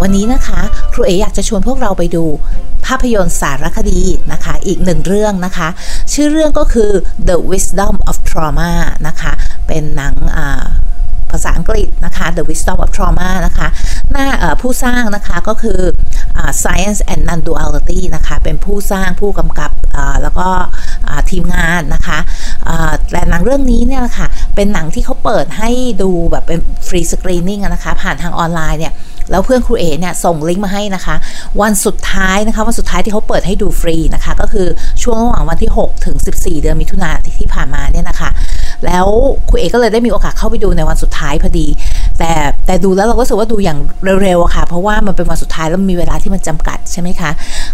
วันนี้นะคะครูเออยากจะชวนพวกเราไปดูภาพยนตร์สารคดีนะคะ อีกหนึ่งเรื่องนะคะ ชื่อเรื่องก็คือ The Wisdom of Trauma นะคะ เป็นหนังอ่า ภาษาอังกฤษนะคะ The Wisdom of Trauma นะคะหน้าผู้สร้างนะคะก็คือ Science and Non-Duality นะคะ เป็นผู้สร้างผู้กำกับแล้วก็ทีมงานนะคะแต่หนังเรื่องนี้เนี่ยค่ะเป็นหนังที่เขาเปิดให้ดูแบบเป็นฟรีสกรีนนิ่งนะคะ ผ่านทางออนไลน์เนี่ยแล้วเพื่อนครูเอเนี่ยส่งลิงก์มาให้นะคะ วันสุดท้ายนะคะวันสุดท้ายที่เขาเปิดให้ดูฟรีนะคะ ก็คือช่วงระหว่างวันที่ 6 ถึง 14 เดือนมิถุนาที่ผ่านมาเนี่ยนะคะ แล้วครูเอกก็เลยได้มีโอกาสเข้าไปดูในวันสุดท้ายพอดี แต่แต่ดูแล้วเราก็รู้สึกว่าดูอย่างเร็วๆค่ะ เพราะว่ามันเป็นวันสุดท้ายแล้วมีเวลาที่มันจำกัดใช่ไหมคะ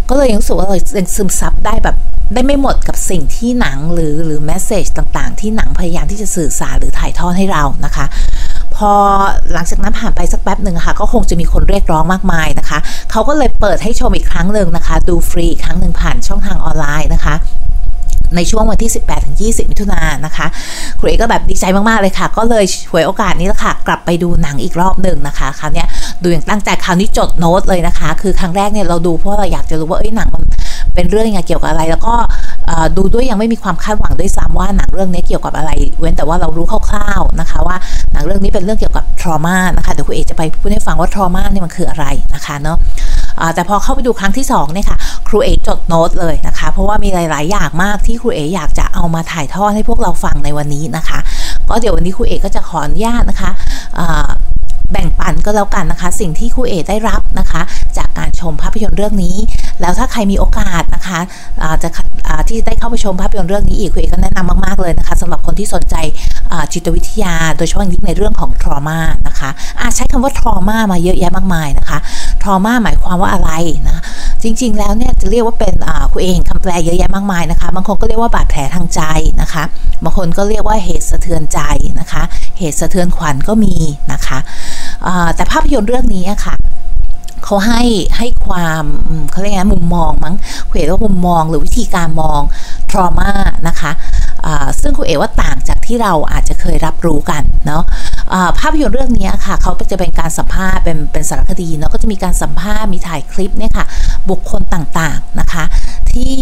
ก็เลยยังรู้สึกว่าเรายังซึมซับได้แบบได้ไม่หมดกับสิ่งที่หนังหรือหรือแมสเซจต่างๆ ที่หนังพยายามที่จะสื่อสารหรือถ่ายทอดให้เรานะคะพอหลังจากนั้นผ่านไปสักแป๊บหนึ่งค่ะ ก็คงจะมีคนเรียกร้องมากมายนะคะ เขาก็เลยเปิดให้ชมอีกครั้งหนึ่งนะคะ ดูฟรีอีกครั้งหนึ่งผ่านช่องทางออนไลน์นะคะ ในช่วงวันที่ 18ถึง20 มิถุนายนนะคะครูเอก็แบบดีใจมาก ๆ เลยค่ะ ก็เลยหวยโอกาสนี้ละค่ะ กลับไปดูหนังอีกรอบหนึ่งนะคะคราวนี้ดูอย่างตั้งใจคราวนี้จดโน้ตเลยนะคะ คือครั้งแรกเนี่ยเราดูเพราะเราอยากจะรู้ว่าเอ้ยหนังมันเป็นเรื่องยังไงเกี่ยวกับอะไร แล้วก็ดูด้วยยังไม่มีความคาดหวังด้วยซ้ำว่าหนังเรื่องนี้เกี่ยวกับอะไร เว้นแต่ว่าเรารู้คร่าวๆนะคะ ว่าหนังเรื่องนี้เป็นเรื่องเกี่ยวกับทรมานะคะเดี๋ยวครูเอกจะไปพูดให้ฟังว่าทรมาเนี่ยมันคืออะไรนะคะเนาะ แต่พอเข้าไปดูครั้งที่2เนี่ยค่ะครูเอกจดโน้ตเลยนะคะ เพราะว่ามีหลาย ๆ อย่างมากที่ครูเอกอยากจะเอามาถ่ายทอดให้พวกเราฟังในวันนี้นะคะ ก็เดี๋ยววันนี้ครูเอกก็จะขออนุญาตนะคะ แบ่งปันก็แล้วกันนะคะ สิ่งที่ครูเอได้รับนะคะ จากการชมภาพยนตร์เรื่องนี้ แล้วถ้าใครมีโอกาสนะคะจะที่ได้เข้าไปชมภาพยนตร์เรื่องนี้อีกครูเอก็แนะนำมากๆเลยนะคะสำหรับคนที่สนใจจิตวิทยา โดยเฉพาะยิ่งในเรื่องของ trauma นะคะะใช้คำว่า trauma มาเยอะแยะมากมายนะคะ trauma หมายความว่าอะไรนะจริง ๆ แล้วเนี่ยจะเรียกว่าเป็นครูเอเห็นคำแปลเยอะแยะมากมายนะคะบางคนก็เรียกว่าบาดแผลทางใจนะคะบางคนก็เรียกว่าเหตุสะเทือนใจนะคะ เหตุสะเทือนขวัญก็มีนะคะ แต่ภาพยนตร์เรื่องนี้ค่ะเขาให้ให้ความเขาเรียกไงมุมมองมั้งคุยว่ามุมมองหรือวิธีการมองทรมานะคะซึ่งคุณเอ๋ว่าต่างจากที่เราอาจจะเคยรับรู้กันเนาะภาพยนตร์เรื่องนี้ค่ะเขาจะเป็นการสัมภาษณ์เป็นเป็นสารคดีเนาะก็จะมีการสัมภาษณ์มีถ่ายคลิปเนี่ยค่ะบุคคลต่างๆนะคะ ที่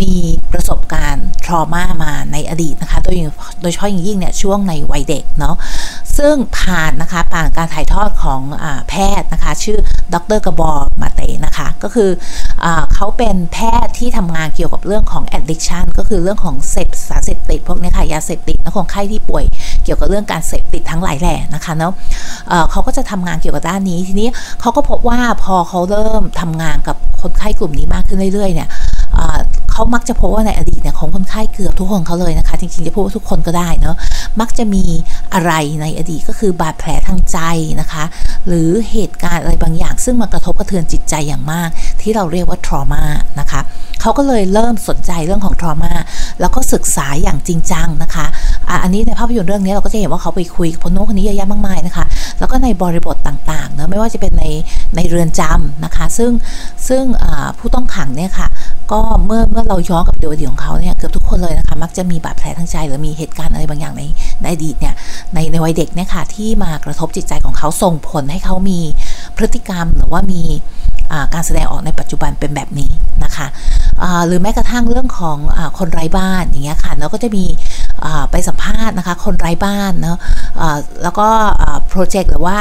มีประสบการณ์ทรมามาในอดีตนะคะ โดยโดยเฉพาะอย่างยิ่งเนี่ยช่วงในวัยเด็กเนาะซึ่งผ่านนะคะผ่านการถ่ายทอดของอแพทย์นะคะ ชื่อดรกระบอมาเตนะคะ ก็คืออเขาเป็นแพทย์ที่ทำงานเกี่ยวกับเรื่องของ addiction ก็คือเรื่องของเสพสารเสพติดพวกนี้ค่ะยาเสพติดและคนไข้ที่ป่วยเกี่ยวกับเรื่องการเสพติดทั้งหลายแหล่นะคะเนาะเขาก็จะทำงานเกี่ยวกับด้านนี้ทีนี้เขาก็พบว่าพอเขาเริ่มทำงานกับคนไข้กลุ่มนี้มากขึ้นเรื่อยๆเนี่ย เขามักจะพบว่าในอดีตเนี่ยของคนไข้เกือบทุกคนเขาเลยนะคะ จริงๆจะพูดว่าทุกคนก็ได้เนาะมักจะมีอะไรในอดีตก็คือบาดแผลทางใจนะคะ หรือเหตุการณ์อะไรบางอย่าง ซึ่งมากระทบกระเทือนจิตใจอย่างมาก ที่เราเรียกว่าทรมานะคะเขาก็เลยเริ่มสนใจเรื่องของทรมาแล้วก็ศึกษาอย่างจริงจังนะคะอันนี้ในภาพยนตร์เรื่องนี้เราก็จะเห็นว่าเขาไปคุยกับคนโน้นคนนี้เยอะแยะมากมายนะคะ แล้วก็ในบริบทต่างๆเนะไม่ว่าจะเป็นในในเรือนจำนะคะ ซึ่งซึ่งผู้ต้องขังเนี่ยค่ะ ก็เมื่อเมื่อเราย้อนกลับไปดูอดีตของเขาเนี่ยเกือบทุกคนเลยนะคะมักจะมีบาดแผลทางใจ หรือมีเหตุการณ์อะไรบางอย่างในในอดีตเนี่ยในในวัยเด็กเนี่ยค่ะที่มากระทบจิตใจของเขาส่งผลให้เขามีพฤติกรรมหรือว่ามี การแสดงออกในปัจจุบันเป็นแบบนี้นะคะหรือแม้กระทั่งเรื่องของอคนไร้บ้านอย่างเงี้ยค่ะแล้วก็จะมีไปสัมภาษณ์นะคะคนไร้บ้านเนาะแล้วก็โปรเจกต์หรือว่า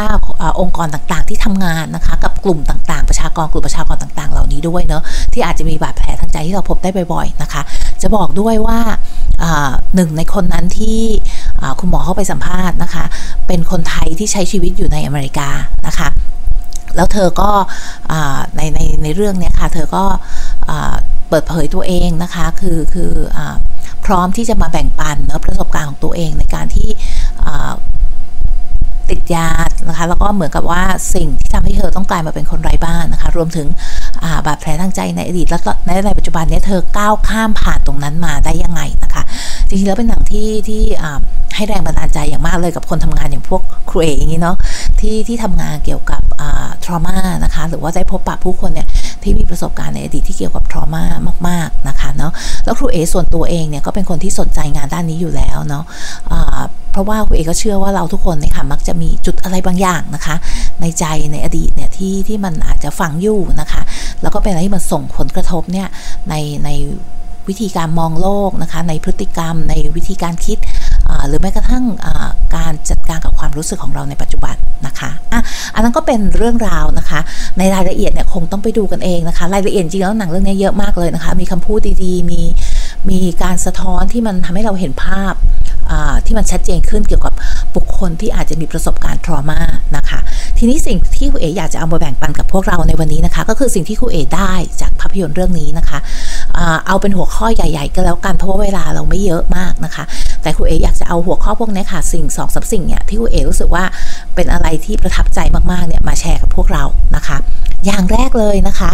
องค์กรต่างๆที่ทำงานนะคะกับกลุ่มต่างๆ ประชากรกลุ่มประชากรต่างๆ เหล่านี้ด้วยเนาะที่อาจจะมีบาดแผลทางใจที่เราพบได้บ่อยๆนะคะ จะบอกด้วยว่าหนึ่งในคนนั้นที่คุณหมอเข้าไปสัมภาษณ์นะคะ เป็นคนไทยที่ใช้ชีวิตอยู่ในอเมริกานะคะ แล้วเธอก็ในในในเรื่องนี้ค่ะ เธอก็เปิดเผยตัวเองนะคะ คือคืออพร้อมที่จะมาแบ่งปันเนะประสบการณ์ของตัวเองในการที่ติดยานะคะ แล้วก็เหมือนกับว่าสิ่งที่ทำให้เธอต้องกลายมาเป็นคนไร้บ้านนะคะ รวมถึงบาดแผลทางใจในอดีต แล้วก็ในในปัจจุบันนี้เธอก้าวข้ามผ่านตรงนั้นมาได้ยังไงนะคะ จริงๆแล้วเป็นหนังที่ที่ให้แรงบันดาลใจอย่างมากเลยกับคนทำงานอย่างพวกครูเออย่างนี้เนาะที่ที่ทำงานเกี่ยวกับทรมานะคะ หรือว่าได้พบปะผู้คนเนี่ยที่มีประสบการณ์ในอดีตที่เกี่ยวกับทรมามาก ๆนะคะเนาะแล้วครูเอส่วนตัวเองเนี่ยก็เป็นคนที่สนใจงานด้านนี้อยู่แล้วเนาะเพราะว่าครูเอก็เชื่อว่าเราทุกคนเนี่ยค่ะมักจะมีจุดอะไรบางอย่างนะคะ ในใจในอดีตเนี่ยที่ที่มันอาจจะฝังอยู่นะคะ แล้วก็เป็นอะไรที่มันส่งผลกระทบเนี่ยในใน วิธีการมองโลกนะคะในพฤติกรรมในวิธีการคิดหรือแม้กระทั่งการจัดการกับความรู้สึกของเราในปัจจุบันนะคะอะอันนั้นก็เป็นเรื่องราวนะคะ ในรายละเอียดเนี่ยคงต้องไปดูกันเองนะคะรายละเอียดจริงแล้วหนังเรื่องนี้เยอะมากเลยนะคะ มีคำพูดดีๆ มีมีการสะท้อนที่มันทำให้เราเห็นภาพที่มันชัดเจนขึ้นเกี่ยวกับบุคคลที่อาจจะมีประสบการณ์ทรมานะคะ ทีนี้สิ่งที่ครูเอ๋อยากจะเอามาแบ่งปันกับพวกเราในวันนี้นะคะ ก็คือสิ่งที่ครูเอ๋ได้จากภาพยนตร์เรื่องนี้นะคะ เอาเป็นหัวข้อใหญ่ ๆ ก็แล้วกันเพราะว่าเวลาเราไม่เยอะมากนะคะ แต่ครูเออยากจะเอาหัวข้อพวกนี้ค่ะ สิ่งสองสาสิ่งเนี่ยที่ครูเอรู้สึกว่าเป็นอะไรที่ประทับใจมากๆเนี่ยมาแชร์กับพวกเรานะคะ อย่างแรกเลยนะคะ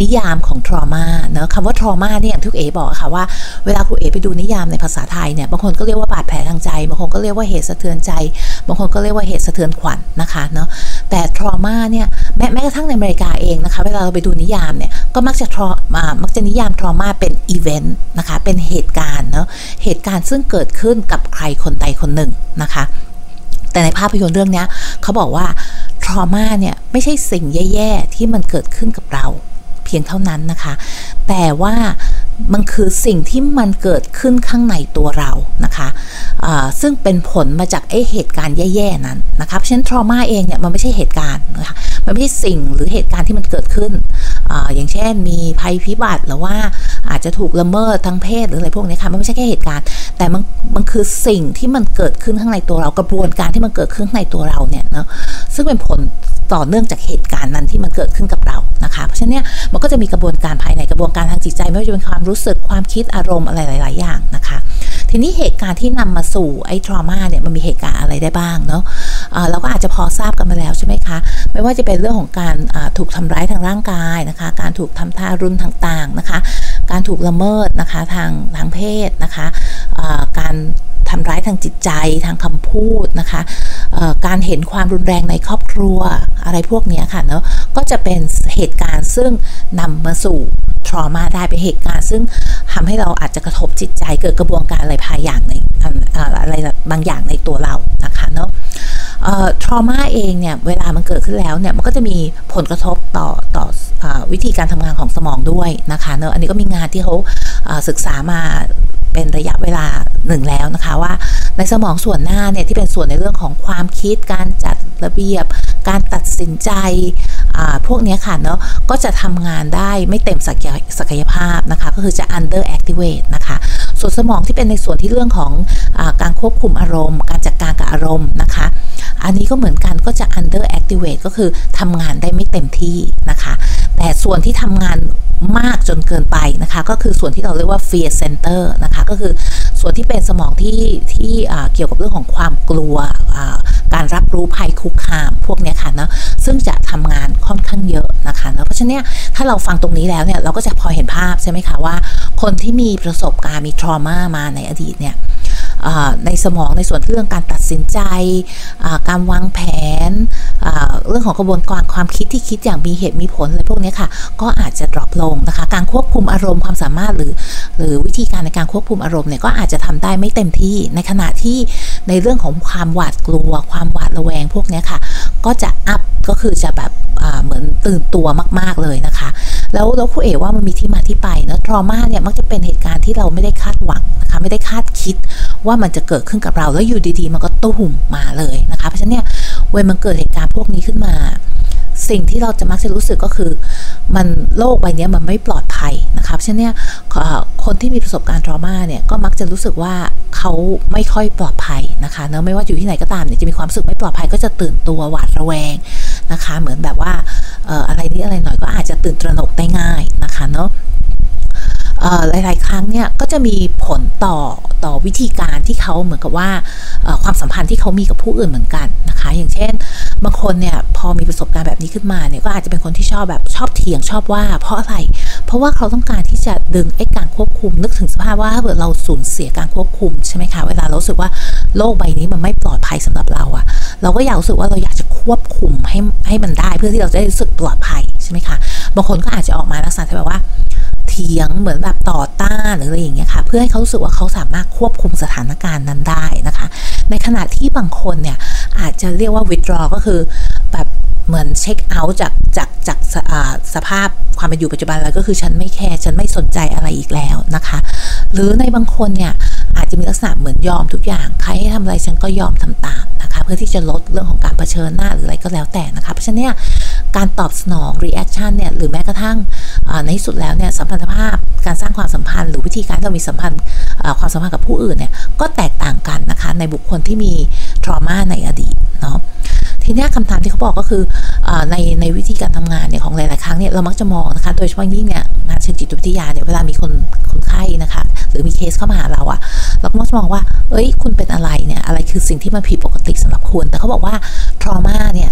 นิยามของ trauma เนะคำว่า trauma เนี่ยอย่างที่ครูเอบอกค่ะว่าเวลาครูเอไปดูนิยามในภาษาไทยเนี่ยบางคนก็เรียกว่าบาดแผลทางใจบางคนก็เรียกว่าเหตุสะเทือนใจบางคนก็เรียกว่าเหตุสะเทือนขวัญนนะคะเนาะแต่ trauma เนี่ยแม้แม้กระทั่งในอเมริกาเองนะคะ เวลาเราไปดูนิยามเนี่ยก็มักจะทรมามักจะนิยาม trauma เป็น event นะคะเป็นเหตุการณ์เนาะเหตุการณ์ซึ่งเกิดขึ้นกับใครคนใดคนหนึ่งนะคะ แต่ในภาพยนตร์เรื่องนี้เขาบอกว่า trauma เนี่ยไม่ใช่สิ่งแย่ๆที่มันเกิดขึ้นกับเราเพียงเท่านั้นนะคะ แต่ว่ามันคือสิ่งที่มันเกิดขึ้นข้างในตัวเรานะคะซึ่งเป็นผลมาจากไอเหตุการณ์แย่ๆนั้นนะคะเพราะฉะนั้น trauma เองเนี่ยมันไม่ใช่เหตุการณ์นะคะมันไม่ใช่สิ่งหรือเหตุการณ์ที่มันเกิดขึ้น อย่างเช่นมีภัยพิบัติหรือว่าอาจจะถูกละเมิดทางเพศหรืออะไรพวกนี้ค่ะมันไม่ใช่แค่เหตุการณ์ แต่มันมันคือสิ่งที่มันเกิดขึ้นข้างในตัวเรากระบวนการที่มันเกิดขึ้นข้างในตัวเราเนี่ยเนาะซึ่งเป็นผลต่อเนื่องจากเหตุการณ์นั้นที่มันเกิดขึ้นกับเรานะคะเพราะฉะนั้นเนี่ยมันก็จะมีกระบวนการภายในกระบวนการทางจิตใจไม่ว่าจะเป็นความรู้สึกความคิดอารมณ์อะไรหลาย ๆ อย่างนะคะ ทีนี้เหตุการณ์ที่นำมาสู่ไอ้ทรมาเนี่ยมันมีเหตุการณ์อะไรได้บ้างเนาะะเราก็อาจจะพอทราบกันมาแล้วใช่ไหมคะ ไม่ว่าจะเป็นเรื่องของการถูกทำร้ายทางร่างกายนะคะ การถูกทำทารุณต่างๆนะคะ การถูกละเมิดนะคะทางทางเพศนะคะการทำร้ายทางจิตใจทางคำพูดนะคะการเห็นความรุนแรงในครอบครัวอะไรพวกนี้ค่ะเนาะก็จะเป็นเหตุการณ์ซึ่งนำมาสู่ทรมาได้เป็นเหตุการณ์ ซึ่งทำให้เราอาจจะกระทบจิตใจเกิดกระบวนการอะไรพายอย่างในอะไรบางอย่างในตัวเรานะคะเนาะ ทรมาเองเนี่ยเวลามันเกิดขึ้นแล้วเนี่ยมันก็จะมีผลกระทบต่อต่ออวิธีการทำงานของสมองด้วยนะคะเนาะอันนี้ก็มีงานที่เขาศึกษามาเป็นระยะเวลาหนึ่งแล้วนะคะว่าในสมองส่วนหน้าเนี่ยที่เป็นส่วนในเรื่องของความคิด การจัดระเบียบ การตัดสินใจพวกนี้ค่ะเนาะก็จะทำงานได้ไม่เต็มศักยภาพนะคะ ก็คือจะ under activate นะคะ ส่วนสมองที่เป็นในส่วนที่เรื่องของอการควบคุมอารมณ์ การจัดการกับอารมณ์นะคะ อันนี้ก็เหมือนกันก็จะ under activate ก็คือทำงานได้ไม่เต็มที่นะคะ แต่ส่วนที่ทำงานมากจนเกินไปนะคะ ก็คือส่วนที่เราเรียกว่า fear center นะคะ ก็คือส่วนที่เป็นสมองที่ที่เกี่ยวกับเรื่องของความกลัว การรับรู้ภัยคุกคามพวกนี้ค่ะเนาะซึ่งจะทำงานค่อนข้างเยอะนะคะเนาะเพราะฉะนั้นถ้าเราฟังตรงนี้แล้วเนี่ยเราก็จะพอเห็นภาพใช่ไหมคะว่า คนที่มีประสบการณ์มีทรมามาในอดีตเนี่ย ในสมองในส่วนเรื่องการตัดสินใจ การวางแผน เรื่องของกระบวนการความคิดที่คิดอย่างมีเหตุมีผลอะไรพวกนี้ค่ะ ก็อาจจะดรอปลงนะคะ การควบคุมอารมณ์ความสามารถหรือ หรือวิธีการในการควบคุมอารมณ์เนี่ยก็อาจจะทำได้ไม่เต็มที่ ในขณะที่ในเรื่องของความหวาดกลัว ความหวาดระแวงพวกนี้ค่ะ ก็จะอัพก็คือจะแบบเหมือนตื่นตัวมาก ๆเลยนะคะ แล้วแล้วครูเอ๋ว่ามันมีที่มาที่ไปนะทรมาเนี่ยมักจะเป็นเหตุการณ์ที่เราไม่ได้คาดหวังนะคะ ไม่ได้คาดคิดว่าว่ามันจะเกิดขึ้นกับเราแล้วอยู่ดีๆ มันก็ตุ้มมาเลยนะคะเพราะฉะนั้นเนี่ยเวลมันเกิดเหตุการณ์พวกนี้ขึ้นมา สิ่งที่เราจะมักจะรู้สึกก็คือ มันโลกใบนี้มันไม่ปลอดภัยนะคะเพราะฉะนั้นเนี่ยคนที่มีประสบการณ์ทรมาเนี่ยก็มักจะรู้สึกว่าเขาไม่ค่อยปลอดภัยนะคะเนอะไม่ว่าอยู่ที่ไหนก็ตามเนี่ยจะมีความรู้สึกไม่ปลอดภัยก็จะตื่นตัวหวาดระแวง นะคะ เหมือนแบบว่าอะไรนิดอะไรหน่อยก็อาจจะตื่นตระหนกได้ง่ายนะคะเนาะหลาย ๆ ครั้งเนี่ยก็จะมีผลต่อต่อวิธีการที่เขาเหมือนกับว่าความสัมพันธ์ที่เขามีกับผู้อื่นเหมือนกันนะคะ อย่างเช่น บางคนเนี่ยพอมีประสบการณ์แบบนี้ขึ้นมาเนี่ยก็อาจจะเป็นคนที่ชอบแบบชอบเถียงชอบว่า เพราะอะไร เพราะว่าเขาต้องการที่จะดึงไอ้การควบคุม นึกถึงสภาพว่าถ้าเกิดเราสูญเสียการควบคุมใช่ไหมคะเวลาเราสึกว่าโลกใบนี้มันไม่ปลอดภัยสำหรับเราอะเราก็อยากรู้สึกว่าเราอยากจะควบคุมให้ให้มันได้เพื่อที่เราจะได้รู้สึกปลอดภัยใช่ไหมคะบางคนก็อาจจะออกมาลักษณะแบบว่าเถียงเหมือนแบบต่อต้านหรืออะไรอย่างเงี้ยค่ะ เพื่อให้เขารู้สึกว่าเขาสามารถควบคุมสถานการณ์นั้นได้นะคะ ในขณะที่บางคนเนี่ยอาจจะเรียกว่า withdraw ก็คือแบบ เหมือนเช็คเอาท์จากจากจากสภาพความเป็นอยู่ปัจจุบันแล้วก็คือฉันไม่แคร์ฉันไม่สนใจอะไรอีกแล้วนะคะ หรือในบางคนเนี่ยอาจจะมีลักษณะเหมือนยอมทุกอย่างใครให้ทำอะไรฉันก็ยอมทำตามนะคะ เพื่อที่จะลดเรื่องของการเผชิญหน้าหรืออะไรก็แล้วแต่นะคะ เพราะฉะนั้นเนี่ยการตอบสนอง reaction เนี่ยหรือแม้กระทั่งในที่สุดแล้วเนี่ยสัมพันธภาพการสร้างความสัมพันธ์ หรือวิธีการเรามีสัมพันธ์ความสัมพันธ์กับผู้อื่นเนี่ยก็แตกต่างกันนะคะในบุคคลที่มีทรมาในอดีตเนาะ ทีนี้คำถามที่เขาบอกก็คืออในในวิธีการทำงานเนี่ยของหลาย ๆ ครั้งเนี่ยเรามักจะมองนะคะ โดยเฉพาะยิ่งเนี่ยงานเชิงจิตวิทยาเนี่ยเวลามีคนคนไข้นะคะ หรือมีเคสเข้ามาหาเราอะเราก็มักจะมองว่า เอ้ย คุณเป็นอะไรเนี่ย อะไรคือสิ่งที่มันผิดปกติสำหรับคุณ แต่เขาบอกว่า trauma เนี่ย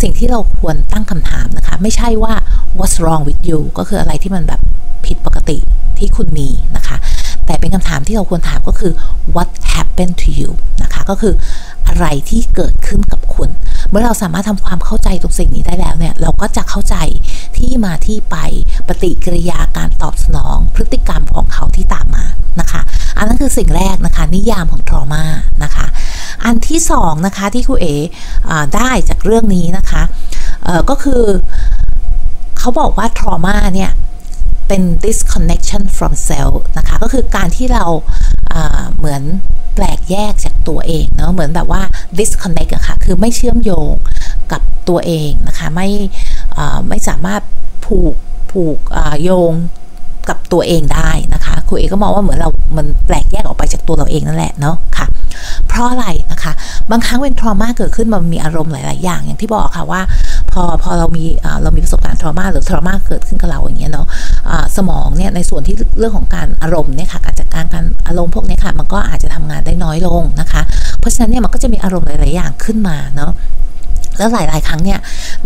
สิ่งที่เราควรตั้งคำถามนะคะ ไม่ใช่ว่า what's wrong with you ก็คืออะไรที่มันแบบผิดปกติที่คุณมีนะคะ แต่เป็นคำถามที่เราควรถามก็คือ what happened to you นะคะ ก็คืออะไรที่เกิดขึ้นกับคุณ เมื่อเราสามารถทำความเข้าใจตรงสิ่งนี้ได้แล้วเนี่ย เราก็จะเข้าใจที่มาที่ไปปฏิกิริยาการตอบสนอง พฤติกรรมของเขาที่ตามมานะคะ อันนั้นคือสิ่งแรกนะคะ นิยามของทรมานะคะ อันที่สองนะคะที่ครูเอได้จากเรื่องนี้นะคะก็คือเขาบอกว่าทรมาเนี่ย เป็น disconnection from self นะคะ ก็คือการที่เราเหมือนแปลกแยกจากตัวเองเนาะเหมือนแบบว่า disconnect อะค่ะคือไม่เชื่อมโยงกับตัวเองนะคะไม่ไม่สามารถผูกผูกโยงกับตัวเองได้นะคะ รูเอก็มองว่าเหมือนเรา มันแปลกแยกออกไปจากตัวเราเองนั่นแหละเนาะค่ะ เพราะอะไรนะคะ บางครั้งเป็นทรมาเกิดขึ้นมันมีอารมณ์หลาย ๆ อย่างอย่างที่บอกค่ะว่า พอพอเรามีเรามีประสบการณ์ทรมาหรือทรมาเกิดขึ้นกับเราอย่างเงี้ยเนาะสมองเนี่ยในส่วนที่เรื่องของการอารมณ์เนี่ยค่ะการจัดการการอารมณ์พวกนี้ค่ะ มันก็อาจจะทำงานได้น้อยลงนะคะ เพราะฉะนั้นเนี่ยมันก็จะมีอารมณ์หลาย ๆ อย่างขึ้นมาเนาะ แล้วหลายๆครั้งเนี่ย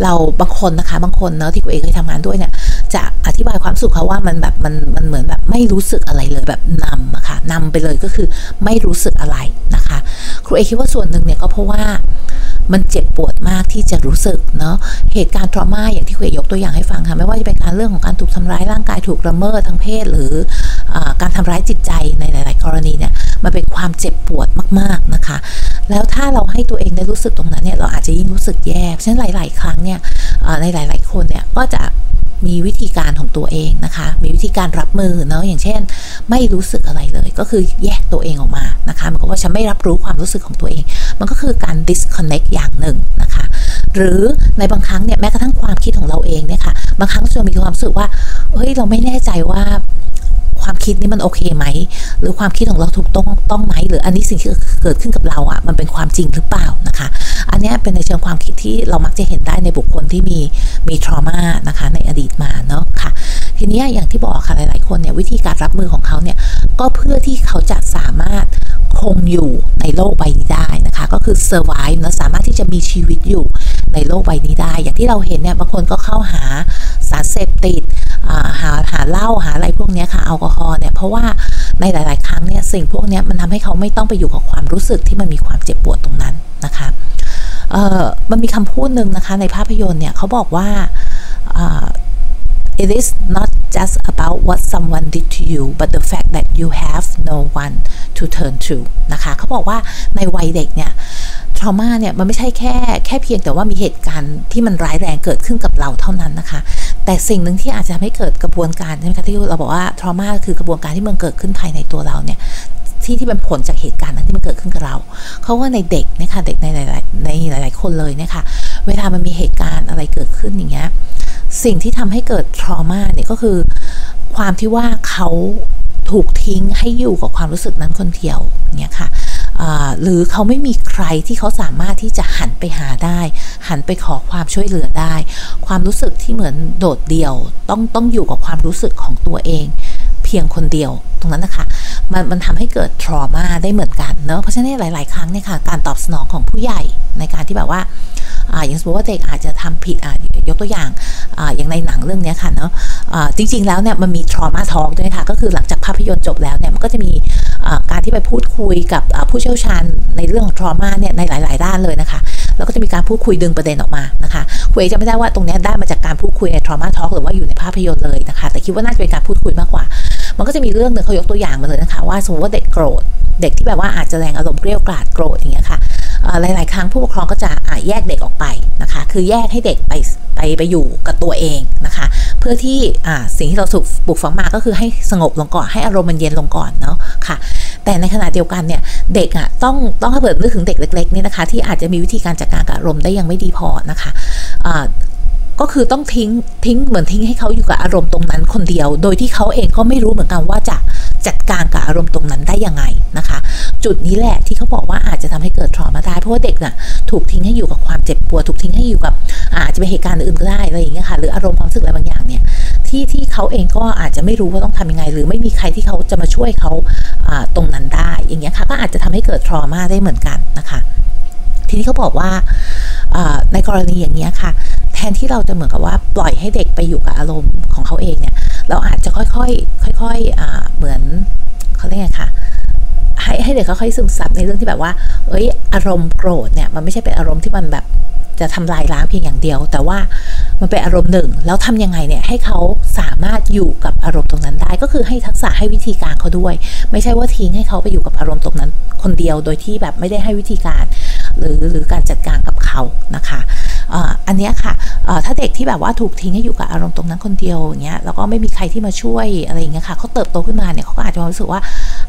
เราบางคนนะคะบางคนเนาะที่กูเองเคยทำงานด้วยเนี่ยจะอธิบายความสุขเขาว่ามันแบบมันมันเหมือนแบบไม่รู้สึกอะไรเลยแบบนำอะค่ะนำไปเลยก็คือไม่รู้สึกอะไรนะคะครูเอคิดว่าส่วนหนึ่งเนี่ยก็เพราะว่ามันเจ็บปวดมากที่จะรู้สึกเนาะเหตุการณ์ทรมาอย่างที่ครูเอยกตัวอย่างให้ฟังค่ะไม่ว่าจะเป็นการเรื่องของการถูกทำร้ายร่างกายถูกละเมิดทางเพศ หรืออการทำร้ายจิตใจในหลาย ๆ กรณีเนี่ยมันเป็นความเจ็บปวดมากๆนะคะ แล้วถ้าเราให้ตัวเองได้รู้สึกตรงนั้นเนี่ยเราอาจจะยิ่งรู้สึกแย่ฉะนั้นหลาย ๆ ครั้งเนี่ยในหลาย ๆ คนเนี่ยก็จะมีวิธีการของตัวเองนะคะ มีวิธีการรับมือเนาะ อย่างเช่น ไม่รู้สึกอะไรเลย ก็คือแยกตัวเองออกมานะคะมันก็ว่าฉันไม่รับรู้ความรู้สึกของตัวเอง มันก็คือการ disconnect อย่างหนึ่งนะคะ หรือในบางครั้งเนี่ยแม้กระทั่งความคิดของเราเองเนี่ยค่ะ บางครั้งจะมีความรู้สึกว่า เฮ้ย เราไม่แน่ใจว่า ความคิดนี้มันโอเคไหม หรือความคิดของเราถูกต้องต้องไหม หรืออันนี้สิ่งที่เกิดขึ้นกับเราอะ่ะ มันเป็นความจริงหรือเปล่านะคะ อันนี้เป็นในเชิงความคิดที่เรามักจะเห็นได้ในบุคคลที่มีมีทรมานะคะในอดีตมาเนาะค่ะ ทีนี้อย่างที่บอกค่ะหลาย ๆ คนเนี่ยวิธีการรับมือของเขาเนี่ยก็เพื่อที่เขาจะสามารถคงอยู่ในโลกใบนี้ได้นะคะ ก็คือ survive นะสามารถที่จะมีชีวิตอยู่ในโลกใบนี้ได้ อย่างที่เราเห็นเนี่ยบางคนก็เข้าหาสารเสพติดหาหาเหล้าหาอะไรพวกนี้ค่ะแอลกอฮอล์เนี่ยเพราะว่าในหลาย ๆ ครั้งเนี่ยสิ่งพวกนี้มันทำให้เขาไม่ต้องไปอยู่กับความรู้สึกที่มันมีความเจ็บปวดตรงนั้นนะคะมันมีคำพูดหนึ่งนะคะในภาพยนตร์เนี่ยเขาบอกว่า it is not just about what someone did to you but the fact that you have no one to turn to นะคะเขาบอกว่าในวัยเด็กเนี่ยทรมาเนี่ยมันไม่ใช่แค่แค่เพียงแต่ว่ามีเหตุการณ์ที่มันร้ายแรงเกิดขึ้นกับเราเท่านั้นนะคะ แต่สิ่งหนึ่งที่อาจจะทำให้เกิดกระบวนการใช่ไหมคะที่เราบอกว่าทรมาคือกระบวนการที่มันเกิดขึ้นภายในตัวเราเนี่ยที่ที่เป็นผลจากเหตุการณ์นั้นที่มันเกิดขึ้นกับเราเขาว่าในเด็กนะคะเด็กในหลายๆในหลาย ๆ คนเลยเนี่ยค่ะเวลามันมีเหตุการณ์อะไรเกิดขึ้นอย่างเงี้ย สิ่งที่ทำให้เกิดทรมาเนี่ยก็คือ ความที่ว่าเขาถูกทิ้งให้อยู่กับความรู้สึกนั้นคนเดียวเนี่ยค่ะหรือเขาไม่มีใครที่เขาสามารถที่จะหันไปหาได้ หันไปขอความช่วยเหลือได้ ความรู้สึกที่เหมือนโดดเดี่ยว ต้องต้องอยู่กับความรู้สึกของตัวเอง พียงคนเดียวตรงนั้นนะคะ มันมันทำให้เกิดทรมาได้เหมือนกันเนอะเพราะฉะนั้นหลาย ๆ ครั้งเนี่ยค่ะการตอบสนองของผู้ใหญ่ในการที่แบบว่าอ่าอย่างสมมติว่าเด็กอาจจะทำผิดอ่ายกตัวอย่างอ่าอย่างในหนังเรื่องนี้ค่ะเนาะอ่าจริง ๆ แล้วเนี่ยมันมีทรมาทอกด้วยค่ะ ก็คือหลังจากภาพยนตร์จบแล้วเนี่ยมันก็จะมีการที่ไปพูดคุยกับผู้เชี่ยวชาญในเรื่องของทรมาเนี่ยในหลาย ๆ ด้านเลยนะคะ แล้วก็จะมีการพูดคุยดึงประเด็นออกมานะคะคุยจะไม่ได้ว่าตรงนี้ได้มาจากการพูดคุยใน trauma talk หรือว่าอยู่ในภาพยนตร์เลยนะคะ แต่คิดว่าน่าจะเป็นการพูดคุยมากกว่า มันก็จะมีเรื่องหนึ่งเขายกตัวอย่างมาเลยนะคะ ว่าสมมติว่าเด็กโกรธเด็กที่แบบว่าอาจจะแรงอารมณ์เกลี้ยวกราดโกรธอย่างเงี้ยค่ะ หลาย ๆ ครั้งผู้ปกครองก็จะแยกเด็กออกไปนะคะ คือแยกให้เด็กไปไปไปอยู่กับตัวเองนะคะ เพื่อที่สิ่งที่เราสุกปลูกฝังมาก็คือให้สงบลงก่อนให้อารมณ์มันเย็นลงก่อนเนาะค่ะ แต่ในขณะเดียวกันเนี่ยเด็กอะต้องต้องให้เปิดนึกถึงเด็กเล็กๆนี่นะคะ ที่อาจจะมีวิธีการจัดการกับอารมณ์ได้ยังไม่ดีพอนะคะ ก็คือต้องทิ้งทิ้งเหมือนทิ้งให้เขาอยู่กับอารมณ์ตรงนั้นคนเดียว โดยที่เขาเองก็ไม่รู้เหมือนกันว่าจะจัดการกับอารมณ์ตรงนั้นได้ยังไงนะคะ จุดนี้แหละที่เขาบอกว่าอาจจะทำให้เกิดทรมาได้เพราะว่าเด็กน่ะถูกทิ้งให้อยู่กับความเจ็บปวดถูกทิ้งให้อยู่กับอาจจะเป็นเหตุการณ์อื่นก็ได้อะไรอย่างเงี้ยค่ะหรืออารมณ์ความรู้สึกอะไรบางอย่างเนี่ยที่ที่เขาเองก็อาจจะไม่รู้ว่าต้องทำยังไง หรือไม่มีใครที่เขาจะมาช่วยเขาตรงนั้นได้อย่างเงี้ยค่ะก็อาจจะทำให้เกิดทรมาได้เหมือนกันนะคะ ทีนี้เขาบอกว่าในกรณีอย่างนี้ค่ะ แทนที่เราจะเหมือนกับว่าปล่อยให้เด็กไปอยู่กับอารมณ์ของเขาเองเนี่ย เราอาจจะค่อยๆค่อยๆเหมือนเขาเรียกไงคะให้ให้เด็กค่อยๆซึมซับในเรื่องที่แบบว่า เอ้ย อารมณ์โกรธเนี่ยมันไม่ใช่เป็นอารมณ์ที่มันแบบจะทำลายล้างเพียงอย่างเดียว แต่ว่า มันเป็นอารมณ์หนึ่ง แล้วทำยังไงเนี่ยให้เขาสามารถอยู่กับอารมณ์ตรงนั้นได้ ก็คือให้ทักษะให้วิธีการเขาด้วย ไม่ใช่ว่าทิ้งให้เขาไปอยู่กับอารมณ์ตรงนั้น คนเดียวโดยที่แบบไม่ได้ให้วิธีการ หรือหรือการจัดการกับเขานะคะ อันนี้ค่ะถ้าเด็กที่แบบว่าถูกทิ้งให้อยู่กับอารมณ์ตรงนั้นคนเดียวอย่างเงี้ยแล้วก็ไม่มีใครที่มาช่วยอะไรอย่างเงี้ยค่ะเขาเติบโตขึ้นมาเนี่ยเขาก็อาจจะรู้สึกว่า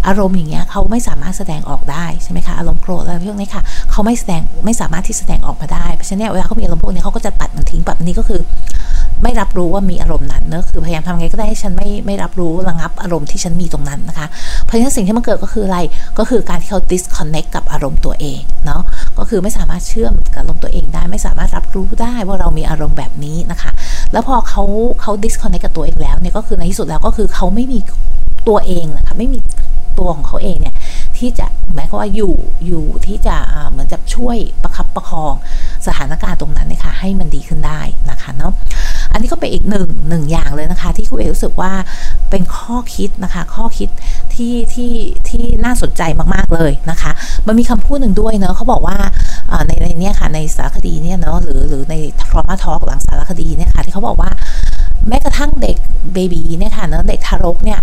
อารมณ์อย่างเงี้ยเขาไม่สามารถแสดงออกได้ใช่ไหมคะอารมณ์โกรธอะไรพวกนี้ค่ะเขาไม่แสดงไม่สามารถที่แสดงออกมาได้เพราะฉะนั้นเวลาเขามีอารมณ์พวกนี้เขาก็จะตัดมันทิ้งแบบนี้ก็คือ ไม่รับรู้ว่ามีอารมณ์นั้นเนอะคือพยายามทำไงก็ได้ให้ฉันไม่ไม่รับรู้ระงับอารมณ์ที่ฉันมีตรงนั้นนะคะ เพราะฉะนั้นสิ่งที่มันเกิดก็คืออะไร ก็คือการที่เขา disconnect กับอารมณ์ตัวเองเนาะ ก็คือไม่สามารถเชื่อมกับอารมณ์ตัวเองได้ ไม่สามารถรับรู้ได้ว่าเรามีอารมณ์แบบนี้นะคะ แล้วพอเขาเขา disconnect กับตัวเองแล้วเนี่ย ก็คือในที่สุดแล้วก็คือเขาไม่มีตัวเองนะคะ ไม่มีตัวของเขาเองเนี่ยที่จะหมายความว่าอยู่อยู่ที่จะเหมือนจะช่วยประคับประคองสถานการณ์ตรงนั้นนะคะให้มันดีขึ้นได้นะคะเนาะ อันนี้ก็เป็นอีกหนึ่งหนึ่งอย่างเลยนะคะ ที่คุณเอรู้สึกว่าเป็นข้อคิดนะคะ ข้อคิดที่ที่ที่น่าสนใจมากๆเลยนะคะ มันมีคำพูดหนึ่งด้วยเนาะเขาบอกว่าในในนี้ค่ะในสารคดีเนี่ยเนาะหรือหรือในทรมาทอกหลังสารคดีเนี่ยค่ะที่เขาบอกว่าแม้กระทั่งเด็กเบบีเนี่ยค่ะเนาะเด็กทารกเนี่ย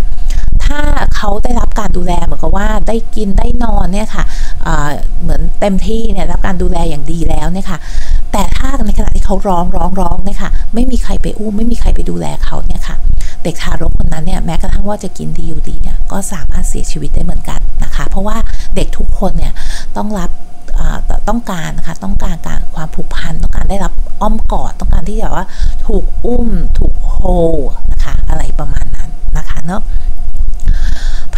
ถ้าเขาได้รับการดูแลเหมือนกับว่าได้กินได้นอนเนี่ยค่ะเหมือนเต็มที่เนี่ยรับการดูแลอย่างดีแล้วเนี่ยค่ะ แต่ถ้าในขณะที่เขาร้องร้องร้องเนี่ยค่ะ ไม่มีใครไปอุ้มไม่มีใครไปดูแลเขาเนี่ยค่ะ เด็กทารกคนนั้นเนี่ยแม้กระทั่งว่าจะกินดีอยู่ดีเนี่ยก็สามารถเสียชีวิตได้เหมือนกันนะคะ เพราะว่าเด็กทุกคนเนี่ยต้องรับต้องการนะคะต้องการการความผูกพันต้องการได้รับอ้อมกอดต้องการที่จะว่าถูกอุ้มถูกโฮนะคะ อะไรประมาณนั้นนะคะเนาะราะ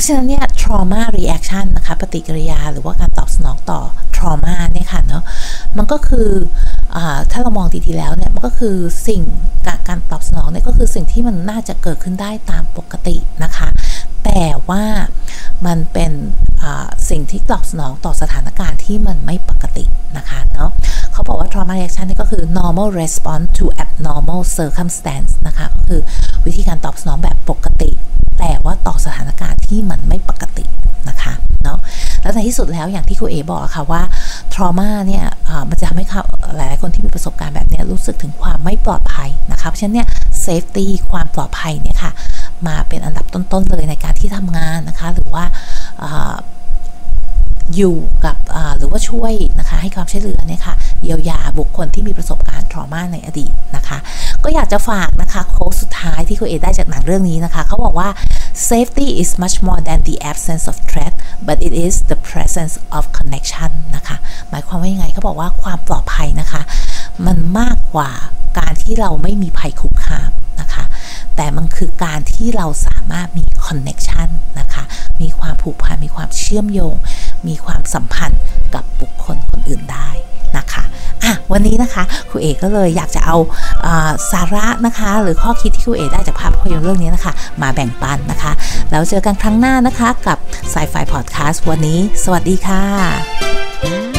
ฉะนั้นเนี่ย trauma reaction นะคะ ปฏิกิริยาหรือว่าการตอบสนองต่อ trauma เนี่ยค่ะเนาะ มันก็คืออถ้าเรามองดีๆแล้วเนี่ย มันก็คือสิ่งการการตอบสนองเนี่ยก็คือสิ่งที่มันน่าจะเกิดขึ้นได้ตามปกตินะคะ แต่ว่ามันเป็นสิ่งที่ตอบสนองต่อสถานการณ์ที่มันไม่ปกตินะคะเนาะเขาบอกว่า trauma reaction นี่ก็คือ normal response to abnormal circumstance นะคะ ก็คือวิธีการตอบสนองแบบปกติ แต่ว่าต่อสถานการณ์ที่มันไม่ปกตินะคะเนาะแล้วในที่สุดแล้วอย่างที่ครูเอบอกค่ะว่าทรมาเนี่ยมันจะทำให้หลายๆคนที่มีประสบการณ์แบบนี้รู้สึกถึงความไม่ปลอดภัยนะคะเพราะฉะนั้นเนี่ยเซฟตี้ความปลอดภัยเนี่ยค่ะมาเป็นอันดับต้นๆเลยในการที่ทำงานนะคะ หรือว่า อยู่กับหรือว่าช่วยนะคะให้ความช่วยเหลือเนี่ยค่ะเยียวยาบุคคลที่มีประสบการณ์ทรมาในอดีตนะคะ ก็อยากจะฝากนะคะโค้ดสุดท้ายที่คุณเอได้จากหนังเรื่องนี้นะคะเขาบอกว่า safety is much more than the absence of threat but it is the presence of connection นะคะ หมายความว่ายังไงเขาบอกว่าความปลอดภัยนะคะ มันมากกว่าการที่เราไม่มีภัยคุกคามนะคะ แต่มันคือการที่เราสามารถมีคอนเน็ชันนะคะ มีความผูกพัน มีความเชื่อมโยง มีความสัมพันธ์กับบุคคลคนอื่นได้นะคะอะวันนี้นะคะครูเอกก็เลยอยากจะเอาอาสาระนะคะ หรือข้อคิดที่ครูเอกได้จากภาพยนตร์เรื่องนี้นะคะ มาแบ่งปันนะคะ แล้วเจอกันครั้งหน้านะคะกับ Sci-Fi Podcast วันนี้ สวัสดีค่ะ